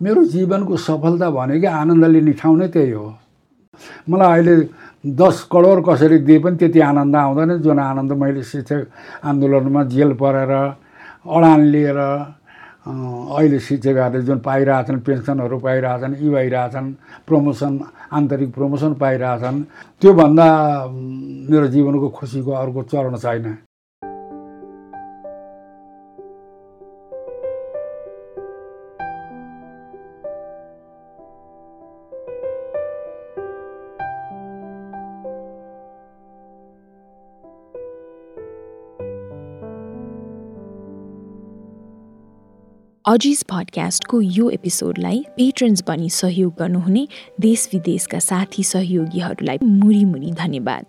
मेरो जीवनको सफलता भनेकै आनन्द लिने ठाउँ नै त्यही हो। मलाई अहिले दस करोड कसरी दिए पनि त्यति आनन्द आउँदैन। जुन आनन्द मैले शिक्षक आन्दोलनमा जेल परेर अडान लिएर अहिले शिक्षकहरूले जुन पाइरहेछन् पेन्सनहरू पाइरहेछन् यी भइरहेछन् प्रमोसन आन्तरिक प्रमोसन पाइरहेछन् त्योभन्दा मेरो जीवनको खुसीको अर्को चरण छैन। अजिज पडकास्टको यो एपिसोडलाई पेट्रन्स बनी सहयोग गर्नुहुने देश विदेशका साथी सहयोगीहरूलाई मुरी मुरी धन्यवाद।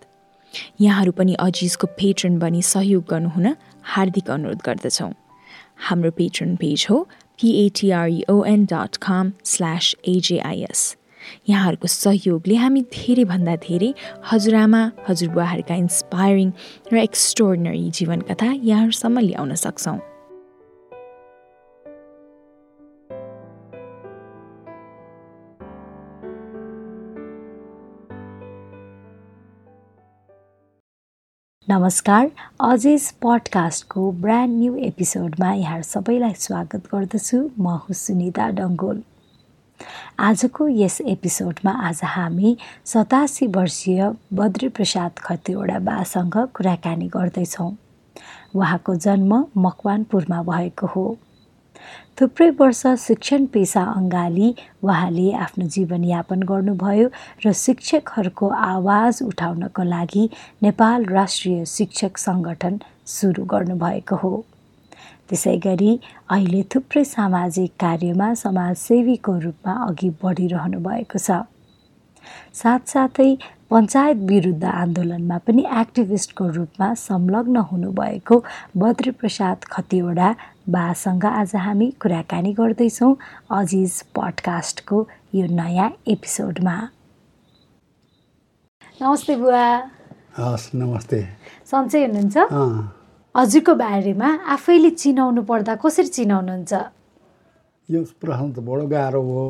यहाँहरू पनि अजिजको पेट्रन बनी सहयोग गर्नुहुन हार्दिक अनुरोध गर्दछौँ। हाम्रो पेट्रन पेज हो पिएटिआरइओएन डट कम स्ल्यास एजेआइएस यहाँहरूको सहयोगले हामी धेरैभन्दा धेरै हजुरआमा हजुरबुवाहरूका इन्सपायरिङ र एक्स्ट्रोर्डनरी जीवनकथा यहाँहरूसम्म ल्याउन सक्छौँ। नमस्कार। अजेस पडकास्टको ब्रान्ड न्यू एपिसोडमा यहाँ सबैलाई स्वागत गर्दछु। म हुँ सुनिता डङ्गोल। आजको यस एपिसोडमा आज हामी सतासी वर्षीय बद्रीप्रसाद खतिवडा बासँग कुराकानी गर्दैछौँ। उहाँको जन्म मकवानपुरमा भएको हो। थुप्रै वर्ष शिक्षण पेसा अँगाली उहाँले आफ्नो जीवनयापन गर्नुभयो र शिक्षकहरूको आवाज उठाउनको लागि नेपाल राष्ट्रिय शिक्षक सङ्गठन सुरु गर्नुभएको हो। त्यसै गरी अहिले थुप्रै सामाजिक कार्यमा समाजसेवीको रूपमा अघि बढिरहनु भएको छ। साथसाथै पञ्चायत विरुद्ध आन्दोलनमा पनि एक्टिभिस्टको रूपमा संलग्न हुनुभएको बद्रीप्रसाद खतिवडा बासँग आज हामी कुराकानी गर्दैछौँ अजिज पडकास्टको यो नयाँ एपिसोडमा। नमस्ते बुवा। हस् नमस्ते। सन्चै हुनुहुन्छ? हजुरको बारेमा आफैले चिनाउनु पर्दा कसरी चिनाउनुहुन्छ? यो प्रश्न त बडो गाह्रो हो।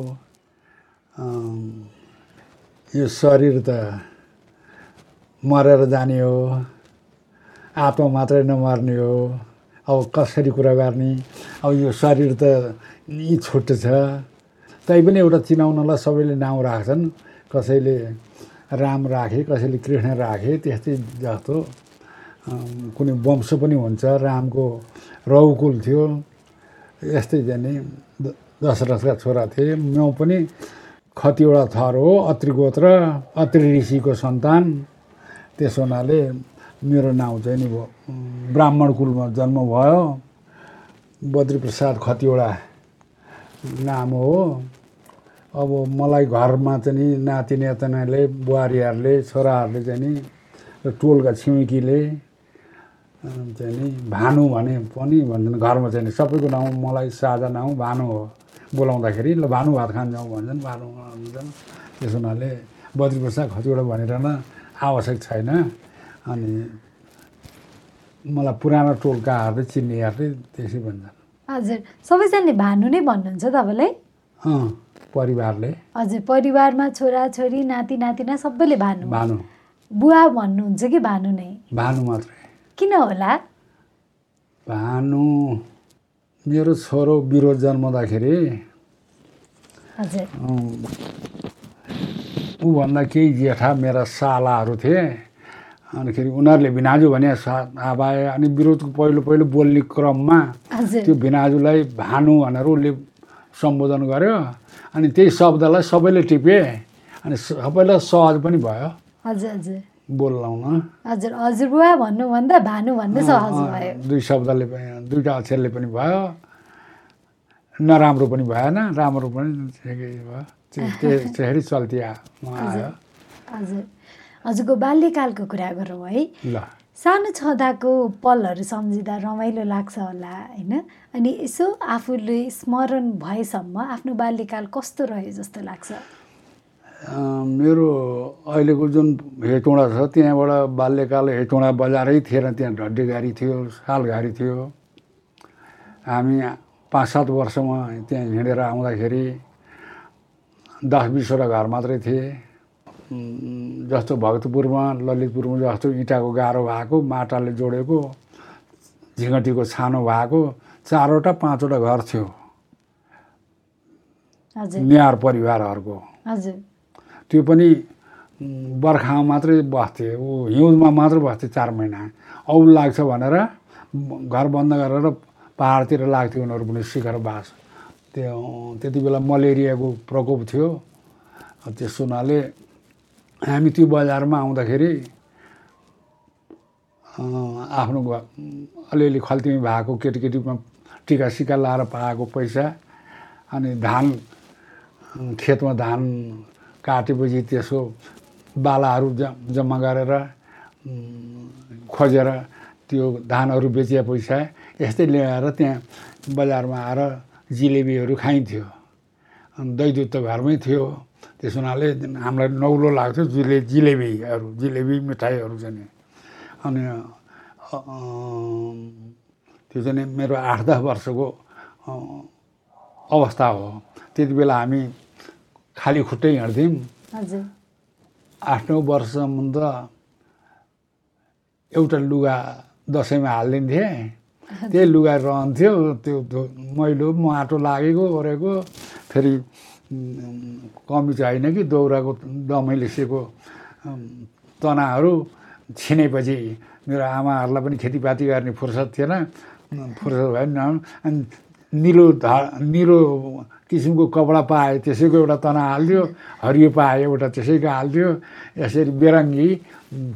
यो शरीर त मरेर जाने हो आत्मा मात्रै नमर्ने हो अब कसरी कुरा गर्ने? अब यो शरीर त यी छुट्टो छ। तैपनि एउटा चिनाउनलाई सबैले नाउँ राख्छन्। कसैले राम राखे कसैले कृष्ण राखे त्यस्तै जस्तो। कुनै वंश पनि हुन्छ। रामको रौकुल थियो। यस्तै जाने। दशरथका छोरा थिए। म पनि खतिवटा थर हो अत्रि गोत्र अत्रि ऋषिको सन्तान। त्यस हुनाले मेरो नाउँ चाहिँ नि ब्राह्मण कुलमा जन्म भयो। बद्रीप्रसाद खतिवडा नाम हो। अब मलाई घरमा चाहिँ नि नाति नातिनाले बुहारीहरूले छोराहरूले चाहिँ नि टोलका छिमेकीले चाहिँ नि भानु भने पनि भन्छन्। घरमा चाहिँ सबैको नाउँ मलाई साझा नाउँ भानु हो। बोलाउँदाखेरि ल भानु भात खान जाउँ भन्छन् भानु भन्छन्। त्यस हुनाले बद्री प्रसाद खतिवटा भनेर आवश्यक छैन। अनि मलाई पुरानो टोलकाहरूले चिन्नेहरूले त्यसै भन्छन्। हजुर सबैजनाले भानु नै भन्नुहुन्छ तपाईँलाई? अँ परिवारले। हजुर परिवारमा छोराछोरी नाति नातिना सबैले भानु। भानु। बुवा भन्नुहुन्छ कि भानु नै? भानु मात्रै। किन होला? भानु मेरो छोरो विरोध जन्माउँदाखेरि ऊभन्दा केही जेठा मेरा सालाहरू थिए। अनिखेरि उनीहरूले भिनाजु भने आबाए अनि विरोधको पहिलो पहिलो बोल्ने क्रममा त्यो भिनाजुलाई भानु भनेर उसले सम्बोधन गर्यो। अनि त्यही शब्दलाई सबैले टिपे। अनि सबैलाई सहज पनि भयो। हजुर हजुर। बोलाउन हजुर हजुरबुवा भन्नुभन्दा भानु भन्ने सहज भयो। दुई शब्दले पनि दुईवटा अक्षरले पनि भयो। नराम्रो पनि भएन राम्रो पनि भयो। चल्ती आयो। हजुर। हजुरको बाल्यकालको कुरा गरौँ है। ल। सानो छँदाको पलहरू सम्झिँदा रमाइलो लाग्छ होला होइन? अनि यसो आफूले स्मरण भएसम्म आफ्नो बाल्यकाल कस्तो रह्यो जस्तो लाग्छ? मेरो अहिलेको जुन हेटौँडा छ त्यहाँबाट बाल्यकाल हेटौँडा बजारै थिएन त्यहाँ ढड्डे गाडी थियो सालघारी थियो। हामी पाँच सात वर्षमा त्यहाँ हिँडेर आउँदाखेरि दस बिसवटा घर मात्रै थिए। जस्तो भक्तपुरमा ललितपुरमा जस्तो इँटाको गाह्रो भएको माटाले जोडेको झिँगटीको छानो भएको चारवटा पाँचवटा घर थियो। नेहार परिवारहरूको। त्यो पनि बर्खामा मात्रै बस्थे ऊ हिउँदमा मात्रै बस्थे चार महिना। औल लाग्छ भनेर घर बन्द गरेर पाहाडतिर लाग्थ्यो उनीहरू पनि शिखर बास। त्यो त्यति बेला मलेरियाको प्रकोप थियो। त्यस हुनाले हामी त्यो बजारमा आउँदाखेरि आफ्नो अलिअलि खल्तीमी भएको केटीकेटीमा टिका सिका लाएर पाएको पैसा अनि धान खेतमा धान काटेपछि त्यसको बालाहरू जम्मा गरेर खोजेर त्यो धानहरू बेचे पैसा यस्तै ल्याएर त्यहाँ बजारमा आएर जिलेबीहरू खाइन्थ्यो। अनि दही दुध त घरमै थियो। त्यस हुनाले हामीलाई नौलो लाग्थ्यो जिले जिलेबीहरू जिलेबी मिठाईहरू चाहिँ। अनि त्यो चाहिँ मेरो आठ दस वर्षको अवस्था हो। त्यति बेला हामी खाली खुट्टै हिँड्थ्यौँ। आठ नौ वर्षसम्म त एउटा लुगा दसैँमा हालिदिन्थे। त्यही लुगा रहन्थ्यो त्यो मैलो माटो लागेको ओरेको फेरि कमिज होइन कि दौराको दमैले सेको तनाहरू छिनेपछि मेरो आमाहरूलाई पनि खेतीपाती गर्ने फुर्सद थिएन। फुर्सद भयो नि अनि निलो धा निलो किसिमको कपडा पाए त्यसैको एउटा तना हालिदियो हरियो पाए एउटा त्यसैको हालिदियो यसरी बेरङ्गी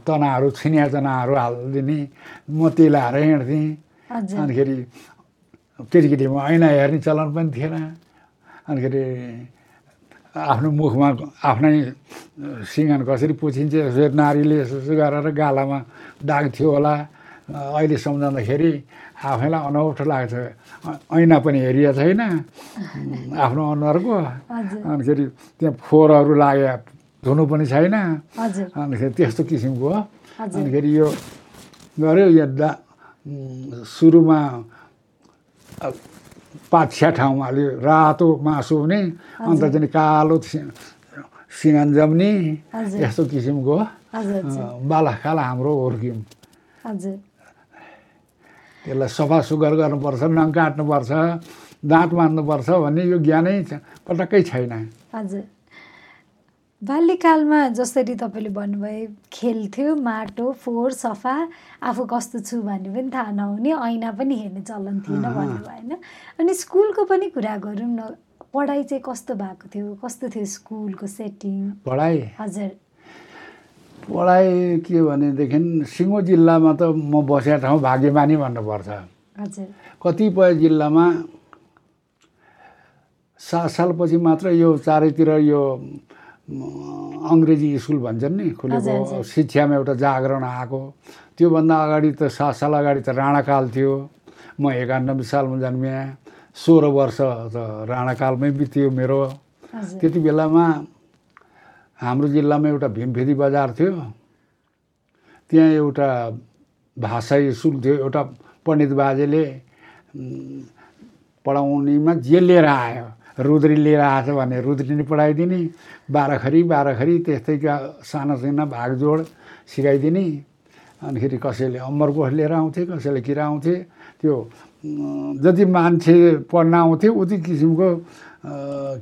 तनाहरू छिनिया तनाहरू हालिदिने। म त्यही लाएर हिँड्थेँ। अनिखेरि केटीकेटीमा ऐना हेर्ने चलन पनि थिएन। अनिखेरि आफ्नो मुखमा आफ्नै सिँगान कसरी पुछिन्छ यसरी नारीले यसो यसो गरेर गालामा दाग थियो होला। अहिले सम्झँदाखेरि आफैलाई अनौठो लाग्छ। ऐना पनि हेरिएको छैन आफ्नो अनुहारको। अनिखेरि त्यहाँ फोहोरहरू लागे धुनु पनि छैन। अनिखेरि त्यस्तो किसिमको हो। अनिखेरि यो गऱ्यो यो दा सुरुमा पाछ्या ठाउँमा अलि रातो मासु हुने अन्त चाहिँ कालो सि- सिँगान जम्ने हजुर। यस्तो किसिमको बालाखाल हाम्रो हुर्क्यौँ त्यसलाई सफा सुग्घर गर्नुपर्छ नङ काट्नुपर्छ दाँत मार्नुपर्छ भन्ने यो ज्ञानै पटक्कै छैन। हजुर। बाल्यकालमा जसरी तपाईँले भन्नुभयो खेल्थ्यो माटो फोहोर सफा आफू कस्तो छु भन्ने पनि थाहा नहुने ऐना पनि हेर्ने चलन थिएन भन्नुभयो होइन? अनि स्कुलको पनि कुरा गरौँ न पढाइ चाहिँ कस्तो भएको थियो? कस्तो थियो स्कुलको सेटिङ? पढाइ? हजुर। पढाइ के भनेदेखि सिङ्गो जिल्लामा त म बसेको ठाउँ भाग्यमानी भन्नुपर्छ। हजुर। कतिपय जिल्लामा सात सालपछि मात्र यो चारैतिर यो अङ्ग्रेजी स्कुल भन्छन् नि खुलेको। शिक्षामा एउटा जागरण आएको। त्योभन्दा अगाडि त सात साल अगाडि त राणाकाल थियो। म एकानब्बे सालमा जन्मिएँ सोह्र वर्ष त राणाकालमै बित्यो मेरो। त्यति बेलामा हाम्रो जिल्लामा एउटा भीमफेदी बजार थियो। त्यहाँ एउटा भाषा स्कुल थियो। एउटा पण्डित बाजेले पढाउनेमा जे लिएर आयो। रुद्री लिएर आएछ भने रुद्री नै पढाइदिने। बाह्रखरी बाह्रखरी त्यस्तैका साना साना भागजोड सिकाइदिने। अनिखेरि कसैले अमरकोश लिएर आउँथे कसैले किरा आउँथे त्यो जति मान्छे पढ्न आउँथे उति किसिमको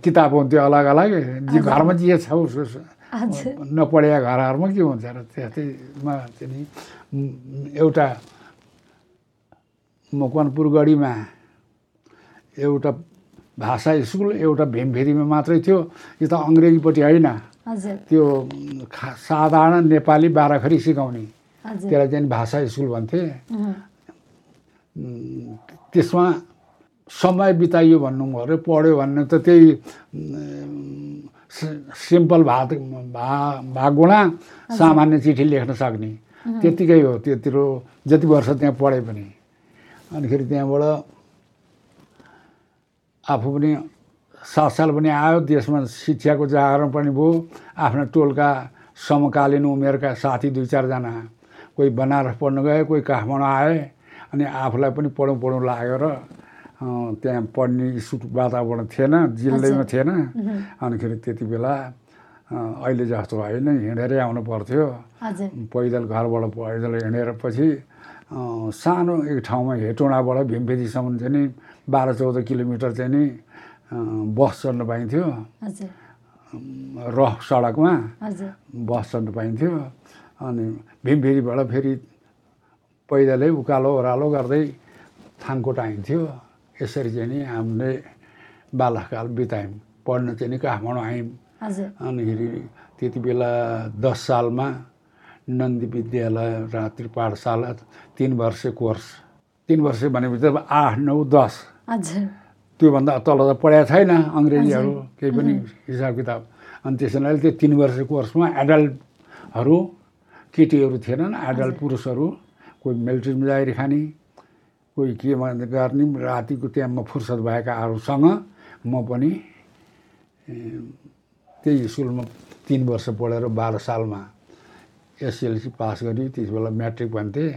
किताब हुन्थ्यो अलग अलग। जे घरमा जे छ उसको नपढेका घरहरूमा के हुन्छ र त्यस्तैमा चाहिँ एउटा मकवानपुर गढीमा एउटा भाषा स्कुल एउटा भीमफेदीमा मात्रै थियो। यो त अङ्ग्रेजीपट्टि होइन। त्यो खा साधारण नेपाली बाह्रखरी सिकाउने। त्यसलाई चाहिँ भाषा स्कुल भन्थे। त्यसमा समय बिताइयो भन्नु अरे पढ्यो भन्नु त त्यही सिम्पल भात भा भागुणा सामान्य चिठी लेख्न सक्ने। त्यत्तिकै हो त्यत्रो जति वर्ष त्यहाँ पढे पनि। अनिखेरि त्यहाँबाट आफू पनि सात साल पनि आयो देशमा शिक्षाको जागरण पनि भयो। आफ्ना टोलका समकालीन उमेरका साथी दुई चारजना कोही बनारस पढ्नु गए कोही काठमाडौँ आए अनि आफूलाई पनि पढौँ पढौँ लागेर त्यहाँ पढ्ने स्कुल वातावरण थिएन जिल्लैमा थिएन। अनिखेरि त्यति बेला अहिले जस्तो होइन हिँडेरै आउनु पर्थ्यो। पैदल घरबाट पैदल हिँडेर पछि सानो एक ठाउँमा हेटोडाबाट भीमफेदीसम्म चाहिँ नि बाह्र चौध किलोमिटर चाहिँ नि बस चढ्न पाइन्थ्यो। रफ सडकमा बस चढ्न पाइन्थ्यो। अनि भीमफेदीबाट फेरि पैदलै उकालो ओह्रालो गर्दै थाङकोट आइन्थ्यो यसरी चाहिँ नि हामीले बालककाल बितायौँ। पढ्न चाहिँ नि काठमाडौँ आयौँ। अनिखेरि त्यति बेला दस सालमा नन्दी विद्यालय रात्रि पाठशाला तिन वर्ष कोर्स। तिन वर्ष भनेपछि अब आठ नौ दस त्योभन्दा तल त पढाएको छैन अङ्ग्रेजीहरू केही पनि हिसाब किताब। अनि त्यसैले त्यो तिन वर्ष कोर्समा एडल्टहरू केटीहरू थिएनन् एडल्ट पुरुषहरू कोही मिलिट्रीमा जागिर खाने कोही के गर्ने रातिको त्यहाँ फुर्सद भएकाहरूसँग म पनि त्यही स्कुलमा तिन वर्ष पढेर बाह्र सालमा एसएलसी पास गरी त्यस बेला म्याट्रिक भन्थेँ।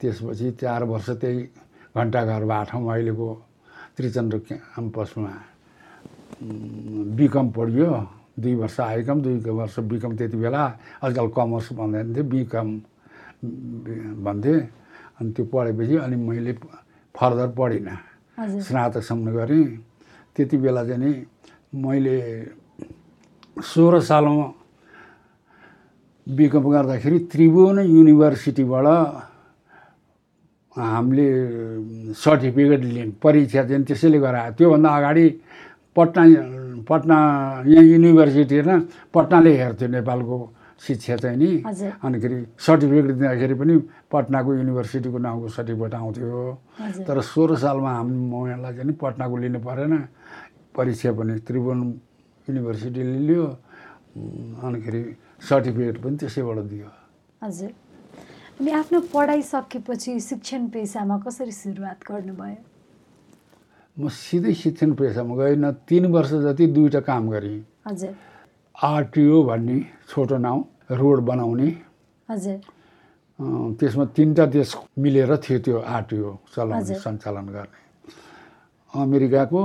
त्यसपछि चार वर्ष त्यही घन्टाघर बाटोमा अहिलेको त्रिचन्द्र क्याम्पसमा बिकम पढियो दुई वर्ष आइकम दुई वर्ष बिकम त्यति बेला। आजकल कमर्स भन्दैन थियो बिकम भन्थे। अनि त्यो पढेपछि अनि मैले फर्दर पढिनँ। स्नातकसम्म गरेँ त्यति बेला चाहिँ नि मैले सोह्र सालमा बिकम गर्दाखेरि त्रिभुवन युनिभर्सिटीबाट हामीले सर्टिफिकेट लियौँ परीक्षा चाहिँ त्यसैले गरायो त्योभन्दा अगाडि पटना पटना यहाँ युनिभर्सिटी होइन पटनाले हेर्थ्यो नेपालको शिक्षा चाहिँ नि। अनिखेरि सर्टिफिकेट दिँदाखेरि पनि पटनाको युनिभर्सिटीको नाउँको सर्टिफिकेट आउँथ्यो। तर सोह्र सालमा हामी महिनालाई चाहिँ नि पटनाको लिनु परेन। परीक्षा पनि त्रिभुवन युनिभर्सिटीले लियो। अनिखेरि सर्टिफिकेट पनि त्यसैबाट दियो। हजुर। अनि आफ्नो पढाइ सकेपछि शिक्षण पेसामा कसरी सुरुवात गर्नुभयो? म सिधै शिक्षण पेसामा गइनँ तिन वर्ष जति दुईवटा काम गरेँ। हजुर। आरटिओ भन्ने छोटो नाउँ रोड बनाउने। हजुर। त्यसमा तिनवटा देश मिलेर थियो त्यो आरटिओ चलाउने। सञ्चालन गर्ने। अमेरिकाको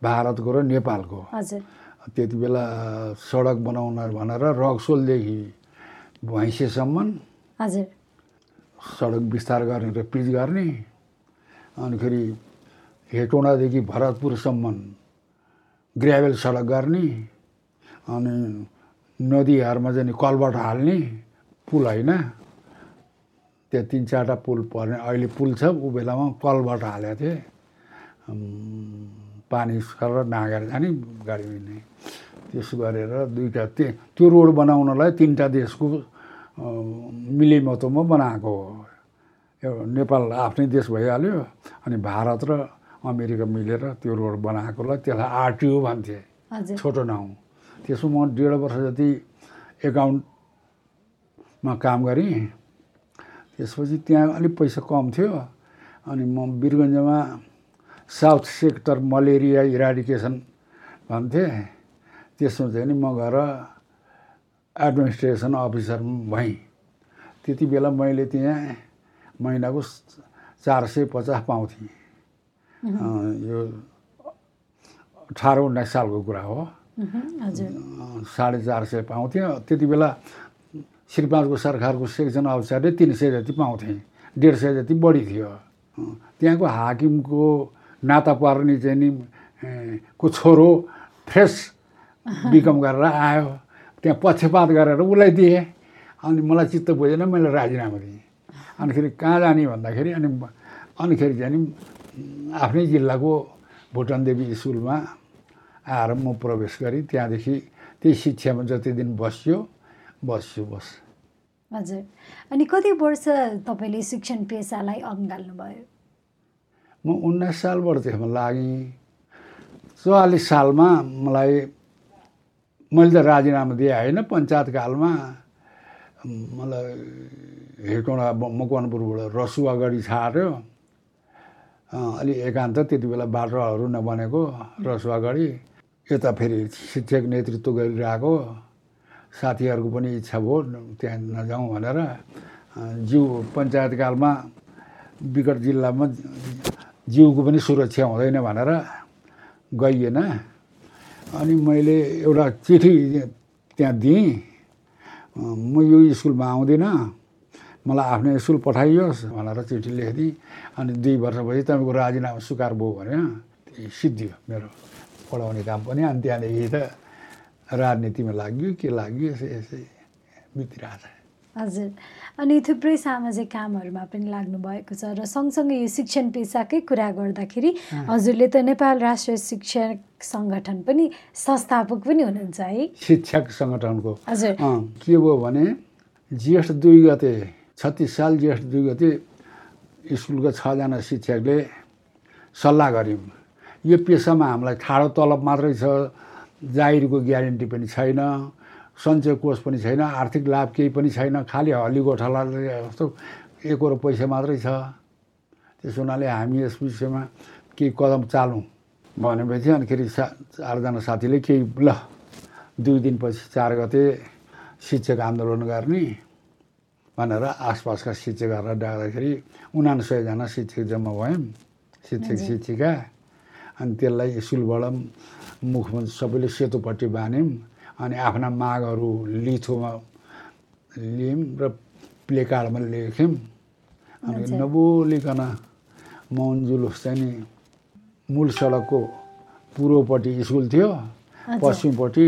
भारतको र नेपालको। त्यति बेला सडक बनाउन भनेर रक्सोलदेखि भैँसेसम्म हजुर। सडक विस्तार गर्ने र पिच गर्ने अनिखेरि हेटोडादेखि भरतपुरसम्म ग्राभेल सडक गर्ने अनि नदीहरूमा चाहिँ नि कलबाट हाल्ने पुल होइन। त्यहाँ तिन चारवटा पुल पर्ने अहिले पुल छ ऊ बेलामा कलबाट हालेको थिएँ। पानी सर नागेर जाने गाडी हिँड्ने त्यसो गरेर दुईवटा त्यो रोड बनाउनलाई तिनवटा देशको मिलेमतोमा बनाएको हो। यो नेपाल आफ्नै देश भइहाल्यो अनि भारत र अमेरिका मिलेर त्यो रोड बनाएकोलाई त्यसलाई आरटिओ भन्थे। छोटो नाउँ। त्यसमा म डेढ वर्ष जति एकाउन्टमा काम गरेँ त्यसपछि त्यहाँ अलिक पैसा कम थियो अनि म वीरगन्जमा साउथ सेक्टर मलेरिया इराडिकेसन भन्थे। त्यसमा चाहिँ नि म गएर एडमिनिस्ट्रेसन अफिसर भएँ। त्यति बेला मैले त्यहाँ महिनाको चार सय पचास पाउँथेँ यो अठार उन्नाइस सालको कुरा हो। साढे चार सय पाउँथ्यो त्यति बेला श्रीपाँचको सरकारको सेक्सन अफिसरले तिन सय जति पाउँथे डेढ सय जति बढी थियो। त्यहाँको हाकिमको नाता पर्ने चाहिँ नि को छोरो फ्रेस बिकम गरेर आयो। त्यहाँ पक्षपात गरेर उसलाई दिएँ। अनि मलाई चित्त बुझेन मैले राजीनामा दिएँ। अनिखेरि कहाँ जाने भन्दाखेरि अनि अनिखेरि चाहिँ नि आफ्नै जिल्लाको भुटान देवी स्कुलमा आएर म प्रवेश गरेँ। त्यहाँदेखि त्यही शिक्षामा जति दिन बस्यो बस्यो बस। हजुर। अनि कति वर्ष तपाईँले शिक्षण पेसालाई अँगाल्नुभयो? म उन्नाइस सालबाट त्यसमा लागेँ। चौवालिस सालमा मलाई मैले त राजीनामा दिएँ होइन पञ्चायतकालमा मलाई हेटौँडा मकवानपुरबाट रसुवा गढी छाड्यो। अँ, अलि एकान्त त्यति बेला बाटोहरू नबनेको रसुवा गढी यता फेरि शिक्षक नेतृत्व गरिरहेको। साथीहरूको पनि इच्छा भयो त्यहाँ नजाउँ भनेर। जिउ पञ्चायतकालमा विकट जिल्लामा जिउको पनि सुरक्षा हुँदैन भनेर गइएन। अनि मैले एउटा चिठी त्यहाँ दिएँ। म यो स्कुलमा आउँदिनँ मलाई आफ्नो स्कुल पठाइयोस् भनेर चिठी लेखिदिएँ। अनि दुई वर्षपछि तपाईँको राजीनामा स्वीकार भयो भने सिद्धियो मेरो पढाउने काम पनि। अनि त्यहाँदेखि त राजनीतिमा लाग्यो के लाग्यो यसै यसै छ हजुर। अनि थुप्रै सामाजिक कामहरूमा पनि लाग्नु भएको छ र सँगसँगै यो शिक्षण पेसाकै कुरा गर्दाखेरि हजुरले त नेपाल राष्ट्रिय शिक्षक सङ्गठन पनि संस्थापक पनि हुनुहुन्छ है। शिक्षक सङ्गठनको। हजुर। के भयो भने ज्येष्ठ दुई गते छत्तिस साल ज्येष्ठ दुई गते स्कुलका छजना शिक्षकले सल्लाह गऱ्यौँ यो पेसामा हामीलाई ठाडो तलब मात्रै छ जागिरको ग्यारेन्टी पनि छैन। सञ्चय कोष पनि छैन आर्थिक लाभ केही पनि छैन खालि हल्ली गोठालाले जस्तो एकरो पैसा मात्रै छ। त्यस हुनाले हामी यस विषयमा केही कदम चालौँ भनेपछि अनिखेरि सा चारजना साथीले केही ल दुई दिनपछि चार गते शिक्षक आन्दोलन गर्ने भनेर आसपासका शिक्षकहरूलाई डाक्दाखेरि उनासयजना शिक्षक जम्मा भयौँ शिक्षक शिक्षिका अनि त्यसलाई स्कुलबाट मुखमा सबैले सेतोपट्टि बाँध्यौँ अनि आफ्ना मागहरू लिथोमा लियौँ र प्लेकार्डमा लेख्यौँ। अनि नबोलिकन मौन जुलुस चाहिँ नि मूल सडकको पूर्वपट्टि स्कुल थियो। पश्चिमपट्टि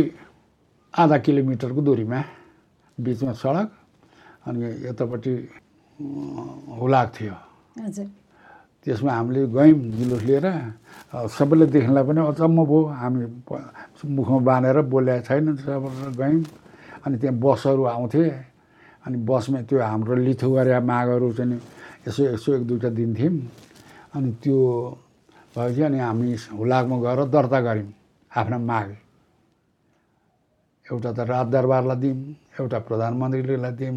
आधा किलोमिटरको दूरीमा बिचमा सडक अनि यतापट्टि हुलाक थियो। त्यसमा हामीले गयौँ जुलुस लिएर सबैले देख्नलाई पनि अचम्म भयो। हामी मुखमा बाँधेर बोलेको छैन गयौँ अनि त्यहाँ बसहरू आउँथे। अनि बसमा त्यो हाम्रो लिथो गरेका मागहरू चाहिँ यसो यसो एक दुईवटा दिन्थ्यौँ अनि त्यो भएपछि अनि हामी हुलाकमा गएर दर्ता गऱ्यौँ आफ्ना माग। एउटा त राज दरबारलाई दिउँ एउटा प्रधानमन्त्रीलाई दिउँ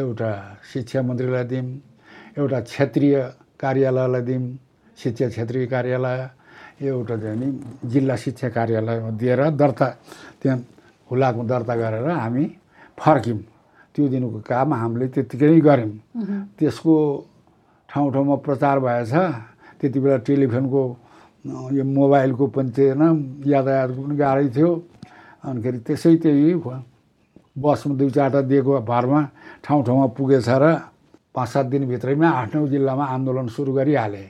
एउटा शिक्षा मन्त्रीलाई दिउँ एउटा क्षेत्रीय कार्यालयलाई दिउँ शिक्षा क्षेत्रीय कार्यालय एउटा चाहिँ नि जिल्ला शिक्षा कार्यालयमा दिएर दर्ता त्यहाँ हुलाकमा दर्ता गरेर हामी फर्क्यौँ। त्यो दिनको काम हामीले त्यत्तिकै नै गऱ्यौँ। त्यसको ठाउँ ठाउँमा प्रचार भएछ। त्यति बेला टेलिफोनको यो मोबाइलको पनि थिएन यातायातको पनि गाह्रै थियो। अनिखेरि त्यसै त्यही बसमा दुई चारवटा दिएको भरमा ठाउँ ठाउँमा पुगेछ र पाँच सात दिनभित्रैमा आठ नौ जिल्लामा आन्दोलन सुरु गरिहाले।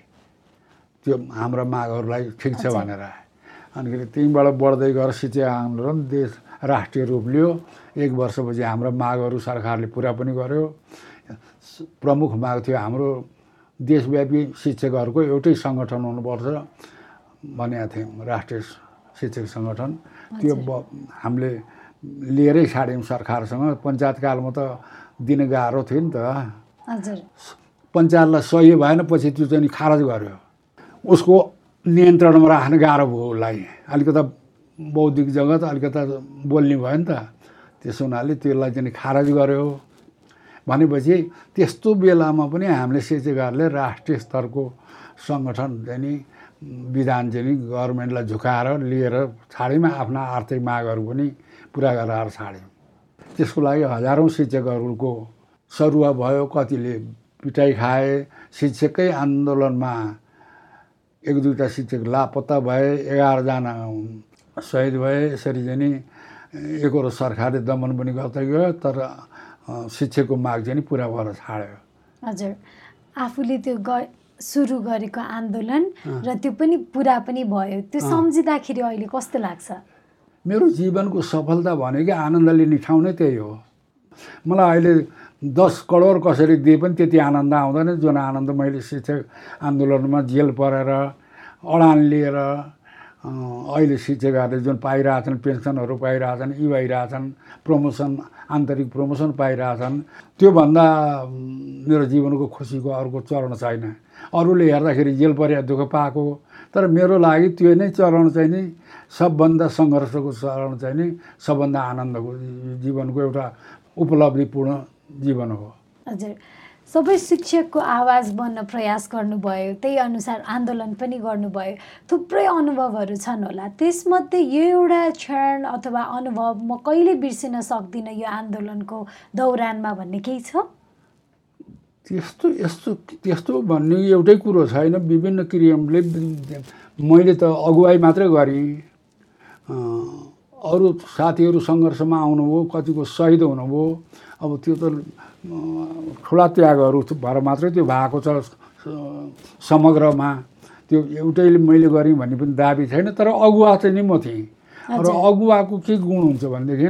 त्यो हाम्रा मागहरूलाई ठिक छ भनेर। अनिखेरि त्यहीँबाट बढ्दै गएर शिक्षा आन्दोलन देश राष्ट्रिय रूप लियो। एक वर्षपछि हाम्रो मागहरू सरकारले पुरा पनि गर्यो। प्रमुख माग थियो हाम्रो देशव्यापी शिक्षकहरूको एउटै सङ्गठन हुनुपर्छ भनेका थियौँ राष्ट्रिय शिक्षक सङ्गठन। त्यो हामीले लिएरै छाड्यौँ सरकारसँग। पञ्चायतकालमा त दिन गाह्रो थियो नि त। पञ्चायतलाई सही भएन पछि त्यो चाहिँ खारज गर्यो। उसको नियन्त्रणमा राख्न गाह्रो भयो उसलाई। अलिकता बौद्धिक जगत अलिकता बोल्ने भयो नि त। त्यसो हुनाले त्यसलाई चाहिँ खारज गर्यो। भनेपछि त्यस्तो बेलामा पनि हामीले शिक्षकहरूले राष्ट्रिय स्तरको सङ्गठन चाहिँ नि विधान चाहिँ नि गभर्मेन्टलाई झुकाएर लिएर छाड्यौँ आफ्ना आर्थिक मागहरू पनि पुरा गरेर छाड्यौँ। त्यसको लागि हजारौँ शिक्षकहरूको सरुवा भयो कतिले पिटाइ खाए शिक्षकै आन्दोलनमा एक दुईवटा शिक्षक लापत्ता भए एघारजना सहिद भए यसरी चाहिँ नि एकरो सरकारले दमन पनि गर्दै गयो तर शिक्षकको माग चाहिँ पुरा भएर छाड्यो। हजुर। आफूले त्यो ग सुरु गरेको आन्दोलन र त्यो पनि पुरा पनि भयो त्यो सम्झिँदाखेरि अहिले कस्तो लाग्छ? मेरो जीवनको सफलता भनेको आनन्द लिने ठाउँ नै त्यही हो। मलाई अहिले दस करोड कसरी दिए पनि त्यति आनन्द आउँदैन। जुन आनन्द मैले शिक्षक आन्दोलनमा जेल परेर अडान लिएर अहिले शिक्षकहरूले जुन पाइरहेछन् पेन्सनहरू पाइरहेछन् यी भइरहेछन् प्रमोसन आन्तरिक प्रमोसन पाइरहेछन् त्योभन्दा मेरो जीवनको खुसीको अर्को चरण छैन। अरूले हेर्दाखेरि जेल परेर दुःख पाएको तर मेरो लागि त्यो नै चरण चाहिँ नि सबभन्दा सङ्घर्षको चरण चाहिँ नि सबभन्दा आनन्दको जीवनको एउटा उपलब्धिपूर्ण जीवन हो। हजुर। सबै शिक्षकको आवाज बन्न प्रयास गर्नुभयो त्यही अनुसार आन्दोलन पनि गर्नुभयो। थुप्रै अनुभवहरू छन् होला। त्यसमध्ये यो एउटा क्षण अथवा अनुभव म कहिले बिर्सिन सक्दिनँ यो आन्दोलनको दौरानमा भन्ने केही छ? त्यस्तो यस्तो त्यस्तो भन्ने एउटै कुरो छैन। विभिन्न क्रियाले मैले त अगुवाई मात्रै गरेँ। अरू साथीहरू सङ्घर्षमा आउनुभयो कतिको सहिद हुनुभयो अब त्यो त ठुला त्यागहरू भएर मात्रै त्यो भएको छ समग्रमा। त्यो एउटैले मैले गरेँ भन्ने पनि दाबी छैन तर अगुवा चाहिँ नि म थिएँ। र अगुवाको के गुण हुन्छ भनेदेखि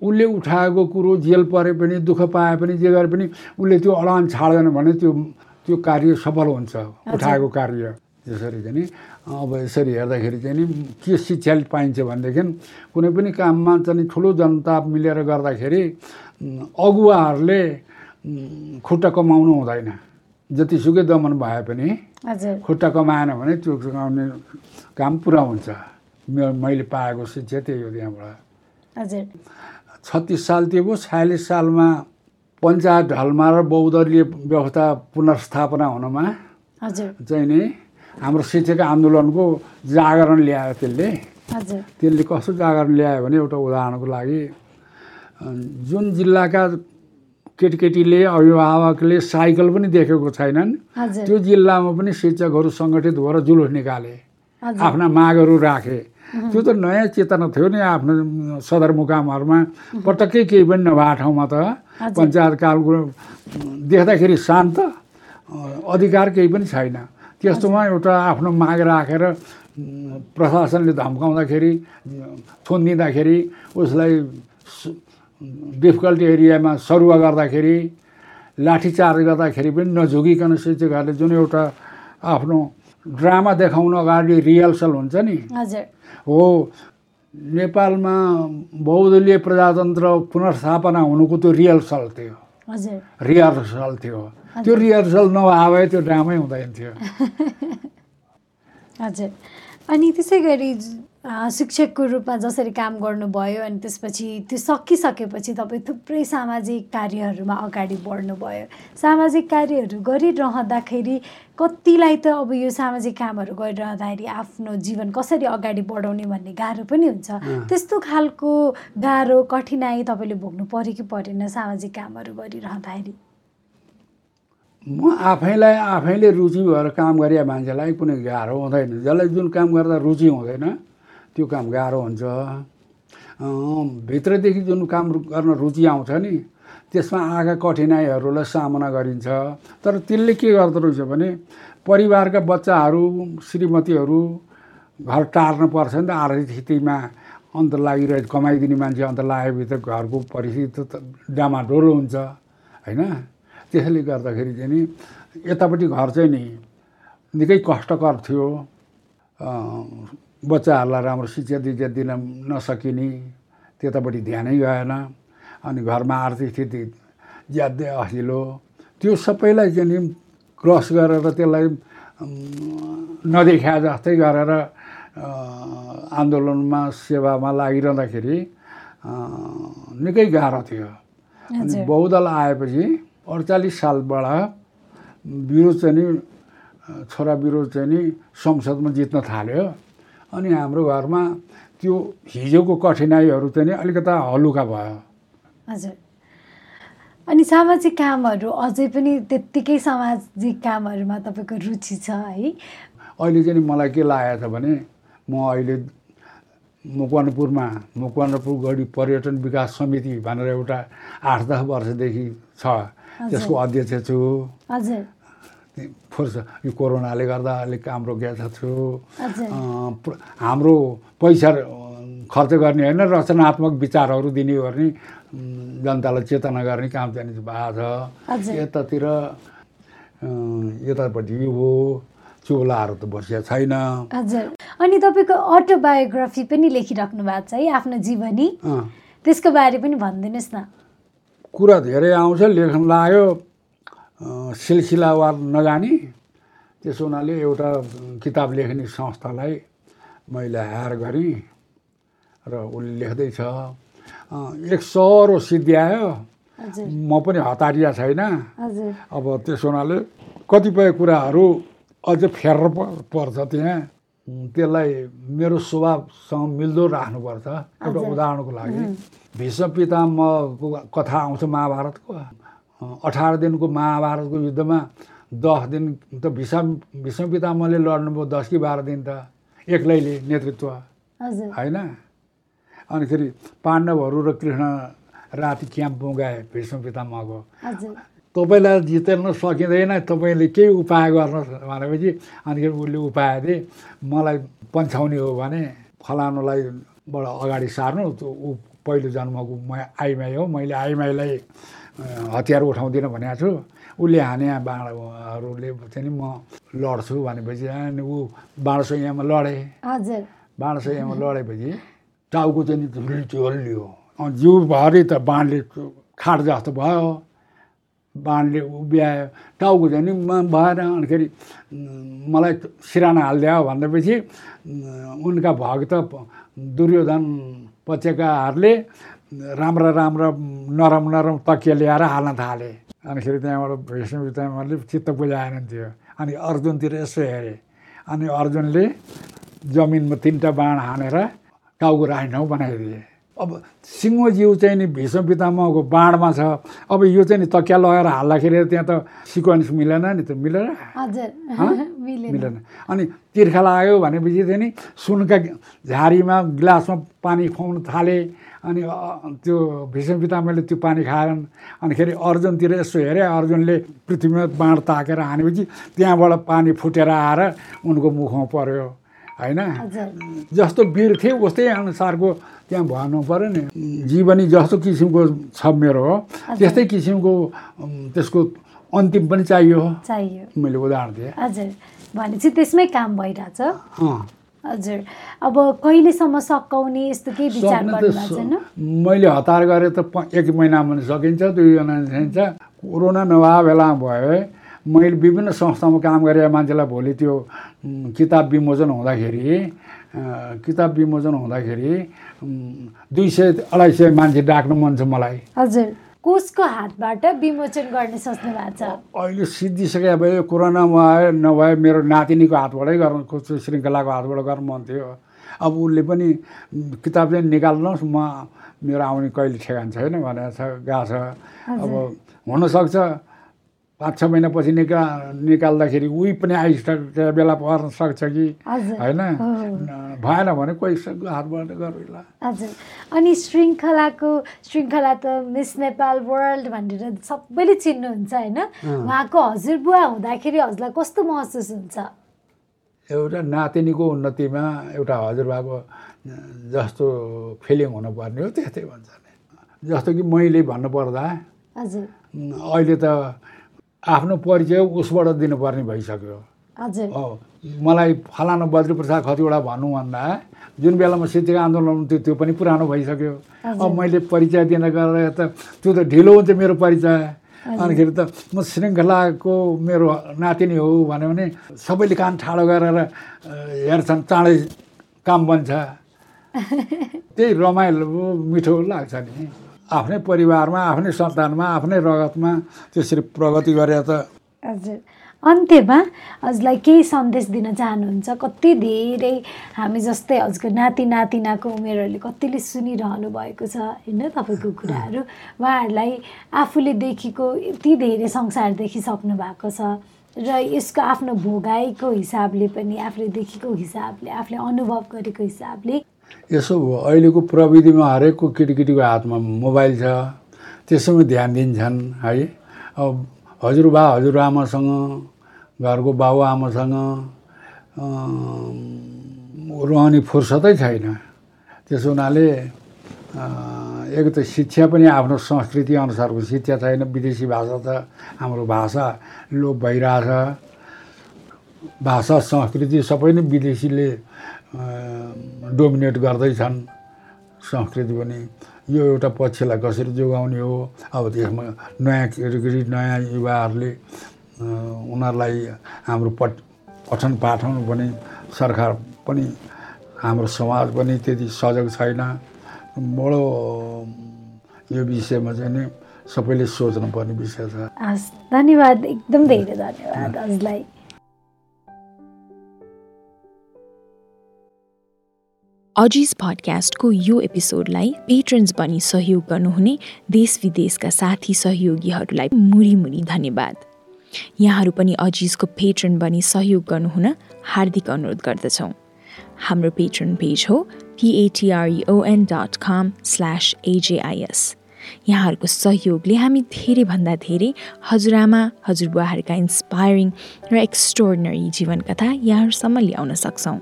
उसले उठाएको कुरो जेल परे पनि दुःख पाए पनि जे गरे पनि उसले त्यो अडान छाड्दैन भने त्यो त्यो कार्य सफल हुन्छ उठाएको कार्य। त्यसरी चाहिँ अब यसरी हेर्दाखेरि चाहिँ नि के शिक्षा पाइन्छ भनेदेखि कुनै पनि काममा चाहिँ ठुलो जनताप मिलेर गर्दाखेरि अगुवाहरूले खुट्टा कमाउनु हुँदैन। जतिसुकै दमन भए पनि खुट्टा कमाएन भने त्यो कमाउने काम पुरा हुन्छ। मैले पाएको शिक्षा त्यही हो त्यहाँबाट। हजुर। छत्तिस साल त्यो भयो छयालिस सालमा पञ्चायत ढलमा र बहुदलीय व्यवस्था पुनर्स्थापना हुनमा चाहिँ नि हाम्रो शिक्षक आन्दोलनको जागरण ल्यायो त्यसले। त्यसले कस्तो जागरण ल्यायो भने एउटा उदाहरणको लागि जुन जिल्लाका केटीकेटीले अभिभावकले साइकल पनि देखेको छैनन् त्यो जिल्लामा पनि शिक्षकहरू सङ्गठित भएर जुलुस निकाले आफ्ना मागहरू राखे। त्यो त नयाँ चेतना थियो नि आफ्नो सदरमुकामहरूमा पटक्कै केही पनि नभएको ठाउँमा त। पञ्चायत कालको देख्दाखेरि शान्त अधिकार केही पनि छैन। त्यस्तोमा एउटा आफ्नो माग राखेर प्रशासनले धम्काउँदाखेरि थुनिदिँदाखेरि उसलाई डिफिकल्टी एरियामा सरुवा गर्दाखेरि लाठीचार्ज गर्दाखेरि पनि नझुकिकन शिक्षकहरूले जुन एउटा आफ्नो ड्रामा देखाउन अगाडि रिहर्सल हुन्छ नि? हो। नेपालमा बहुदलीय प्रजातन्त्र पुनर्स्थापना हुनुको त्यो रिहर्सल थियो। रिहर्सल थियो। त्यो रिहर्सल नभए त्यो ड्रामै हुँदैन थियो। हजुर। अनि त्यसै गरी शिक्षकको रूपमा जसरी काम गर्नुभयो अनि त्यसपछि त्यो सकिसकेपछि तपाईँ थुप्रै सामाजिक कार्यहरूमा अगाडि बढ्नुभयो। सामाजिक कार्यहरू गरिरहँदाखेरि कतिलाई त अब यो सामाजिक कामहरू गरिरहँदाखेरि आफ्नो जीवन कसरी अगाडि बढाउने भन्ने गाह्रो पनि हुन्छ। त्यस्तो खालको गाह्रो कठिनाइ तपाईँले भोग्नु पऱ्यो कि परेन सामाजिक कामहरू गरिरहँदाखेरि? म आफैलाई आफैले रुचि भएर काम गरे मान्छेलाई कुनै गाह्रो हुँदैन। जसलाई जुन काम गर्दा रुचि हुँदैन त्यो काम गाह्रो हुन्छ। भित्रदेखि जुन काम गर्न रुचि आउँछ नि त्यसमा आएका कठिनाइहरूलाई सामना गरिन्छ। तर त्यसले के गर्दो रहेछ भने परिवारका बच्चाहरू श्रीमतीहरू घर टार्नु पर्छ नि त आर्थिक स्थितिमा। अन्त लागिरहेको कमाइदिने मान्छे अन्त लागेभित्र घरको परिस्थिति त डामाडोलो हुन्छ होइन? त्यसैले गर्दाखेरि चाहिँ नि यतापट्टि घर चाहिँ नि निकै कष्टकर थियो। बच्चाहरूलाई राम्रो शिक्षा दिक्षा दिन नसकिने त्यतापट्टि ध्यानै गएन अनि घरमा आर्थिक स्थिति ज्यादै असिलो त्यो सबैलाई चाहिँ नि क्रस गरेर त्यसलाई नदेखा जस्तै गरेर आन्दोलनमा सेवामा लागिरहँदाखेरि निकै गाह्रो थियो। अनि बहुदल आएपछि अडचालिस सालबाट विरोध चाहिँ नि छोरा विरोध चाहिँ नि संसदमा जित्न थाल्यो। अनि हाम्रो घरमा त्यो हिजोको कठिनाइहरू चाहिँ नि अलिकता हलुका भयो। हजुर। अनि सामाजिक कामहरू अझै पनि त्यत्तिकै सामाजिक कामहरूमा तपाईँको रुचि छ है? अहिले चाहिँ मलाई के लागेको छ भने म अहिले मकवानपुरमा मकवानपुर गढी पर्यटन विकास समिति भनेर एउटा आठ दस वर्षदेखि छ। त्यसको अध्यक्ष छु। हजुर। फोर्स यो कोरोनाले गर्दा अलिक काम रोकिएको छु हाम्रो पैसा खर्च गर्ने होइन रचनात्मक विचारहरू दिने गर्ने जनतालाई चेतना गर्ने काम चाहिँ भएको छ। यतातिर यतापट्टि हो चोलाहरू त बसिया छैन। हजुर। अनि तपाईँको अटोबायोग्राफी पनि लेखिराख्नु भएको छ है आफ्नो जीवनी। त्यसको बारे पनि भनिदिनुहोस् न। कुरा धेरै आउँछ लेख्न लाग्यो। सिलसिलावार नजाने त्यसो हुनाले एउटा किताब लेख्ने संस्थालाई मैले हायर गरेँ र उसले लेख्दैछ। एक सरो सिद्ध्यायो म पनि हतारिया छैन। अब त्यसो हुनाले कतिपय कुराहरू अझ फेर पर्छ त्यहाँ। त्यसलाई मेरो स्वभावसँग मिल्दो राख्नुपर्छ। एउटा उदाहरणको लागि भीष्म पितामहको कथा आउँछ महाभारतको। अठार दिनको महाभारतको युद्धमा दस दिन त भीष्म भीष्म पितामहले लड्नुभयो दस कि बाह्र दिन त? एक्लैले नेतृत्व। होइन? अनिखेरि पाण्डवहरू र कृष्ण राति क्याम्पमा गए भीष्म पितामहको तपाईँलाई जितेर्न सकिँदैन तपाईँले केही उपाय गर्नुहोस् भनेपछि अनिखेरि उसले उपाय दिए मलाई पन्छाउने हो भने फलानुलाई बाट अगाडि सार्नु त्यो ऊ पहिलो जन्मको म आइमाई हो मैले आइमाईलाई हतियार उठाउँदिनँ भनेको छु। उसले हाने बाँडहरूले चाहिँ नि म लड्छु भनेपछि अनि ऊ बाँडसैयामा लडेँ। हजुर। बाँडसैयामा लडेपछि टाउको चाहिँ झुल्लियो अनि जिउभरि त बाँडले खाट जस्तो भयो। बाँडले उभ्यायो टाउको चाहिँ नि भएन अनिखेरि मलाई सिराना हालिदियो भनेपछि उनका भक्त दुर्योधन पचेकाहरूले राम्रा राम्रा नरम नरम तकिया ल्याएर हाल्न थाले। अनिखेरि त्यहाँबाट भीष्म पितामहले चित्त बुझाएन थियो अनि अर्जुनतिर यसो हेरे। अनि अर्जुनले जमिनमा तिनवटा बाण हानेर टाउको राख्ने ठाउँ बनाइदिए। अब सिंहज्यू चाहिँ नि भीष्म पितामहको बाणमा छ। अब यो चाहिँ नि तकिया लगाएर हाल्दाखेरि त्यहाँ त सिक्वेन्स मिलेन नि त? मिलेन। मिलेन। अनि तिर्खा लाग्यो भनेपछि चाहिँ नि सुनका झारीमा गिलासमा पानी खुवाउन थाले। अनि त्यो भीष्म पितामहले त्यो पानी खाएनन् अनिखेरि अर्जुनतिर यसो हेरे अर्जुनले पृथ्वीमा बाँड ताकेर हानेपछि त्यहाँबाट पानी फुटेर आएर उनको मुखमा पर्यो होइन? जस्तो वीर थिए उस्तै अनुसारको त्यहाँ भन्नु पऱ्यो नि। जीवनी जस्तो किसिमको छ मेरो हो। त्यस्तै किसिमको त्यसको अन्तिम पनि चाहियो। चाहियो। मैले उदाहरण दिएँ। हजुर। भनेपछि त्यसमै काम भइरहेछ। अँ। हजुर। अब कहिलेसम्म सकाउने यस्तो केही विचार छैन? मैले हतार गरेँ त एक महिनामा पनि सकिन्छ दुई महिना सकिन्छ। कोरोना नभए बेलामा भयो है मैले विभिन्न संस्थामा काम गरेर मान्छेलाई भोलि त्यो किताब विमोचन हुँदाखेरि किताब विमोचन हुँदाखेरि दुई सय अढाई सय मान्छे डाक्नु मन छ मलाई। हजुर। कोषको हातबाट विमोचन गर्ने सोच्नु भएको छ? अहिले सिद्धिसके भए कोरोनामा आयो नभए मेरो नातिनीको हातबाटै गर्नु खोज्छु श्रृङ्खलाको हातबाट गर्नु मन थियो। अब उसले पनि किताब चाहिँ निकाल्नुहोस् म मेरो आउने कहिले ठेगान छैन भनेर छ गएको छ। अब हुनसक्छ। पाँच छ महिनापछि निका निकाल्दाखेरि उही पनि आइसकेको बेला पर्न सक्छ कि? होइन? भएन भने कोही हातबाट गरौँला हजुर। अनि श्रृङ्खलाको श्रृङ्खला त मिस नेपाल वर्ल्ड भनेर सबैले चिन्नुहुन्छ होइन? उहाँको हजुरबुवा हुँदाखेरि हजुरलाई कस्तो महसुस हुन्छ? एउटा नातिनीको उन्नतिमा एउटा हजुरबाको जस्तो फिलिङ हुनुपर्ने हो त्यस्तै भन्छ नि। जस्तो कि मैले भन्नुपर्दा हजुर। अहिले त आफ्नो परिचय उसबाट दिनुपर्ने भइसक्यो। हो। मलाई फलाना बद्रीप्रसाद खतिवटा भन्नुभन्दा जुन बेलामा शिक्षक आन्दोलन हुन्थ्यो त्यो पनि पुरानो भइसक्यो। अब मैले परिचय दिन गएर त त्यो त ढिलो हुन्छ मेरो परिचय। अनिखेरि त म श्रृङ्खलाको मेरो नातिनी हो भन्यो भने सबैले कान ठाडो गरेर हेर्छन् चाँडै काम बन्छ। त्यही रमाइलो मिठो लाग्छ नि। आफ्नै परिवारमा आफ्नै सन्तानमा आफ्नै रगतमा त्यसरी प्रगति गरे त। हजुर। अन्त्यमा हजुरलाई केही सन्देश दिन चाहनुहुन्छ? कति धेरै हामी जस्तै हजुरको नाति नातिनाको उमेरहरूले कतिले सुनिरहनु भएको छ होइन तपाईँको कुराहरू? उहाँहरूलाई आफूले देखेको यति धेरै संसार देखिसक्नु भएको छ र यसको आफ्नो भोगाइको हिसाबले पनि आफूले देखेको हिसाबले आफूले अनुभव गरेको हिसाबले यसो अहिलेको प्रविधिमा हरेकको केटीकेटीको हातमा मोबाइल छ। त्यसैमा ध्यान दिन्छन् है। अब हजुरबा हजुरआमासँग घरको बाबुआमासँग रहने फुर्सदै छैन। त्यसो हुनाले एक त शिक्षा पनि आफ्नो संस्कृति अनुसारको शिक्षा छैन। विदेशी भाषा त हाम्रो भाषा लोप भइरहेछ। भाषा संस्कृति सबै नै विदेशीले डोमिनेट गर्दैछन्। संस्कृति पनि यो एउटा पक्षलाई कसरी जोगाउने हो? अब त्यसमा नयाँ केटीकेटी नयाँ युवाहरूले उनीहरूलाई हाम्रो पठ पठन पाठन पनि सरकार पनि हाम्रो समाज पनि त्यति सजग छैन। बडो यो विषयमा चाहिँ नि सबैले सोच्नुपर्ने विषय छ। हस् धन्यवाद एकदम धेरै धन्यवाद हजुरलाई। अजिज पडकास्टको यो एपिसोडलाई पेट्रन्स बनी सहयोग गर्नुहुने देश विदेशका साथी सहयोगीहरूलाई मुरी मुरी धन्यवाद। यहाँहरू पनि अजिजको पेट्रन बनी सहयोग गर्नुहुन हार्दिक अनुरोध गर्दछौँ। हाम्रो पेट्रन पेज हो पिएटिआरइओएन डट कम स्ल्यास एजेआइएस यहाँहरूको सहयोगले हामी धेरैभन्दा धेरै हजुरआमा हजुरबुवाहरूका इन्सपायरिङ र एक्स्ट्रोर्डनरी जीवनकथा यहाँहरूसम्म ल्याउन सक्छौँ।